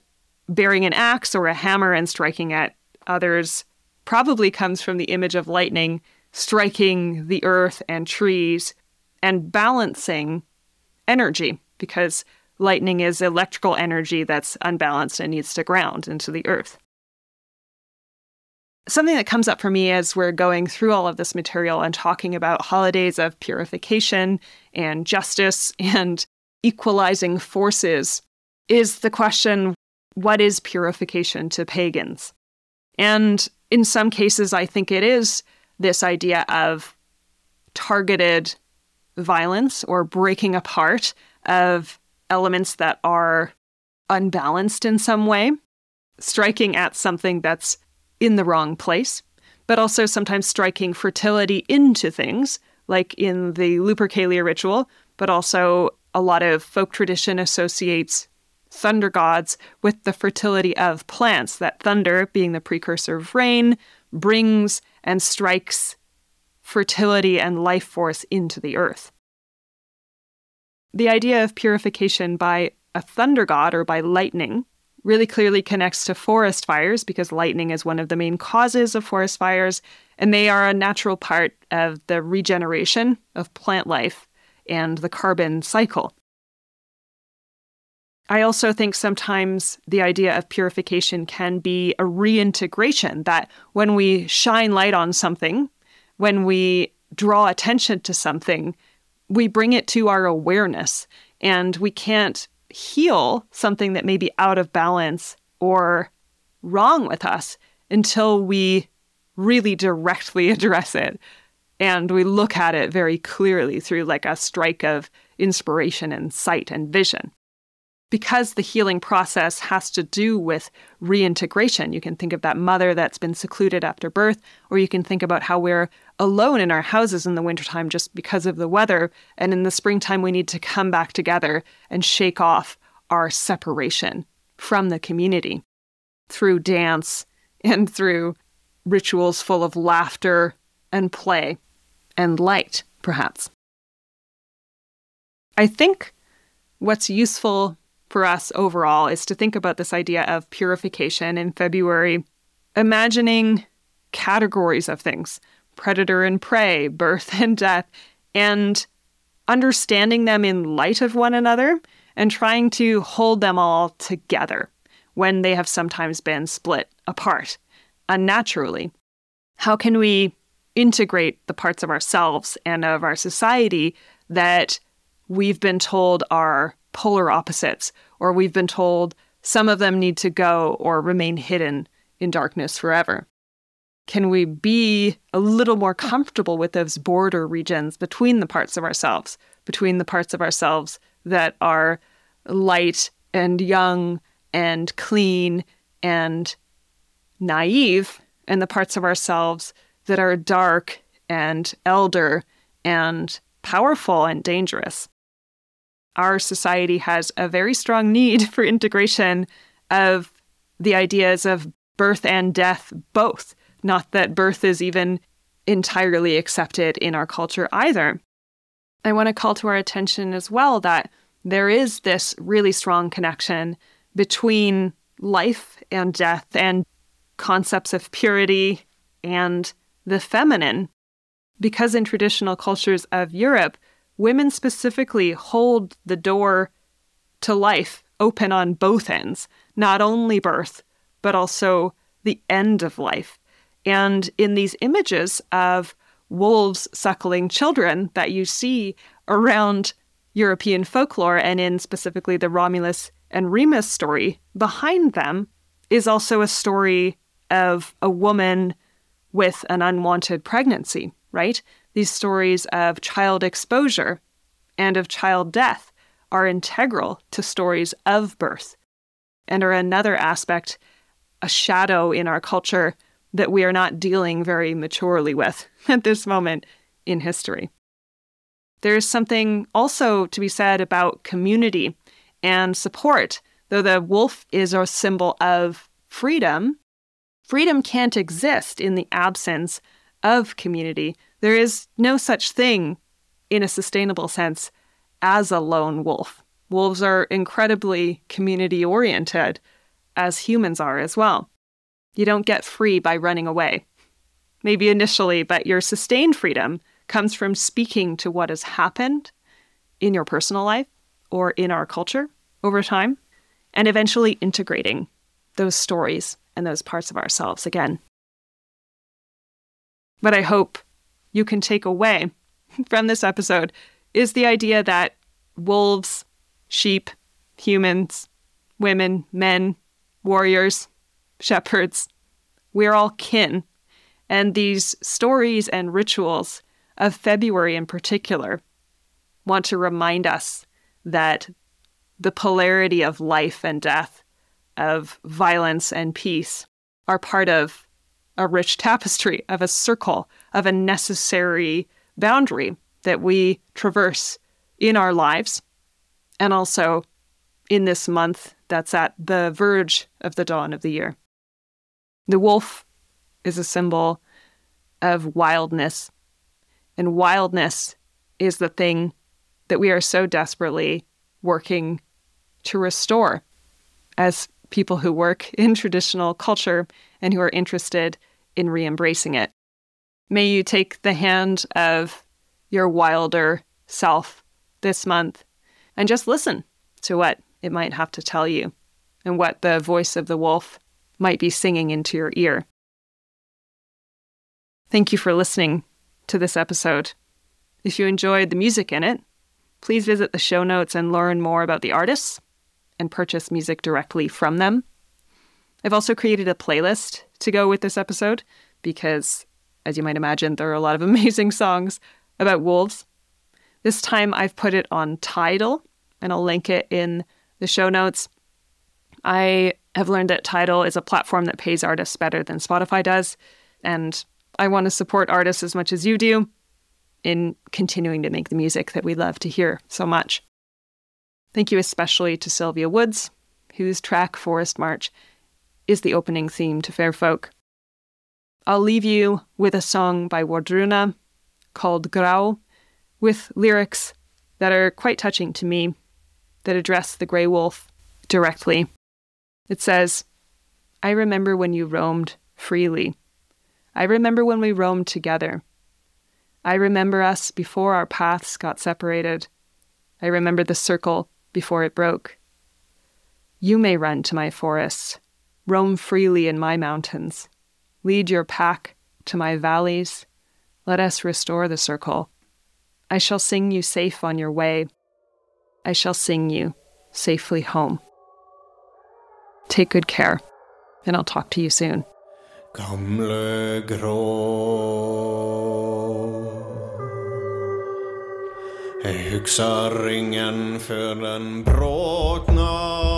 bearing an axe or a hammer and striking at others probably comes from the image of lightning striking the earth and trees and balancing energy because lightning is electrical energy that's unbalanced and needs to ground into the earth. Something that comes up for me as we're going through all of this material and talking about holidays of purification and justice and equalizing forces is the question what is purification to pagans? And in some cases, I think it is this idea of targeted violence or breaking apart of elements that are unbalanced in some way, striking at something that's in the wrong place, but also sometimes striking fertility into things, like in the Lupercalia ritual, but also a lot of folk tradition associates thunder gods with the fertility of plants, that thunder, being the precursor of rain, brings and strikes fertility and life force into the earth. The idea of purification by a thunder god or by lightning really clearly connects to forest fires because lightning is one of the main causes of forest fires, and they are a natural part of the regeneration of plant life and the carbon cycle. I also think sometimes the idea of purification can be a reintegration, that when we shine light on something, when we draw attention to something, we bring it to our awareness and we can't heal something that may be out of balance or wrong with us until we really directly address it and we look at it very clearly through like a strike of inspiration and sight and vision because the healing process has to do with reintegration. You can think of that mother that's been secluded after birth, or you can think about how we're alone in our houses in the wintertime just because of the weather. And in the springtime, we need to come back together and shake off our separation from the community through dance and through rituals full of laughter and play and light, perhaps. I think what's useful for us overall is to think about this idea of purification in February, imagining categories of things predator and prey, birth and death, and understanding them in light of one another and trying to hold them all together when they have sometimes been split apart unnaturally. How can we integrate the parts of ourselves and of our society that we've been told are polar opposites, or we've been told some of them need to go or remain hidden in darkness forever? Can we be a little more comfortable with those border regions between the parts of ourselves, between the parts of ourselves that are light and young and clean and naive, and the parts of ourselves that are dark and elder and powerful and dangerous? Our society has a very strong need for integration of the ideas of birth and death both. Not that birth is even entirely accepted in our culture either. I want to call to our attention as well that there is this really strong connection between life and death and concepts of purity and the feminine. Because in traditional cultures of Europe, women specifically hold the door to life open on both ends, not only birth, but also the end of life. And in these images of wolves suckling children that you see around European folklore and in specifically the Romulus and Remus story, behind them is also a story of a woman with an unwanted pregnancy, right? These stories of child exposure and of child death are integral to stories of birth and are another aspect, a shadow in our culture that we are not dealing very maturely with at this moment in history. There is something also to be said about community and support. Though the wolf is a symbol of freedom, freedom can't exist in the absence of community. There is no such thing in a sustainable sense as a lone wolf. Wolves are incredibly community oriented, as humans are as well. You don't get free by running away. Maybe initially, but your sustained freedom comes from speaking to what has happened in your personal life or in our culture over time, and eventually integrating those stories and those parts of ourselves again. But I hope you can take away from this episode is the idea that wolves, sheep, humans, women, men, warriors, shepherds, we're all kin. And these stories and rituals of February in particular want to remind us that the polarity of life and death, of violence and peace, are part of a rich tapestry, of a circle, of a necessary boundary that we traverse in our lives and also in this month that's at the verge of the dawn of the year. The wolf is a symbol of wildness, and wildness is the thing that we are so desperately working to restore as people who work in traditional culture and who are interested in re embracing it. May you take the hand of your wilder self this month and just listen to what it might have to tell you and what the voice of the wolf might be singing into your ear. Thank you for listening to this episode. If you enjoyed the music in it, please visit the show notes and learn more about the artists and purchase music directly from them. I've also created a playlist to go with this episode because, as you might imagine, there are a lot of amazing songs about wolves this time I've put it on Tidal, and I'll link it in the show notes. I have learned that Tidal is a platform that pays artists better than Spotify does, and I want to support artists as much as you do in continuing to make the music that we love to hear so much. Thank you especially to Sylvia Woods, whose track Forest March is the opening theme to Fair Folk. I'll leave you with a song by Wardruna called Grá, with lyrics that are quite touching to me, that address the grey wolf directly. It says, I remember when you roamed freely. I remember when we roamed together. I remember us before our paths got separated. I remember the circle before it broke. You may run to my forests, roam freely in my mountains, lead your pack to my valleys. Let us restore the circle. I shall sing you safe on your way. I shall sing you safely home. Take good care, and I'll talk to you soon. Gamle grå Jeg husker ringen før den bråtna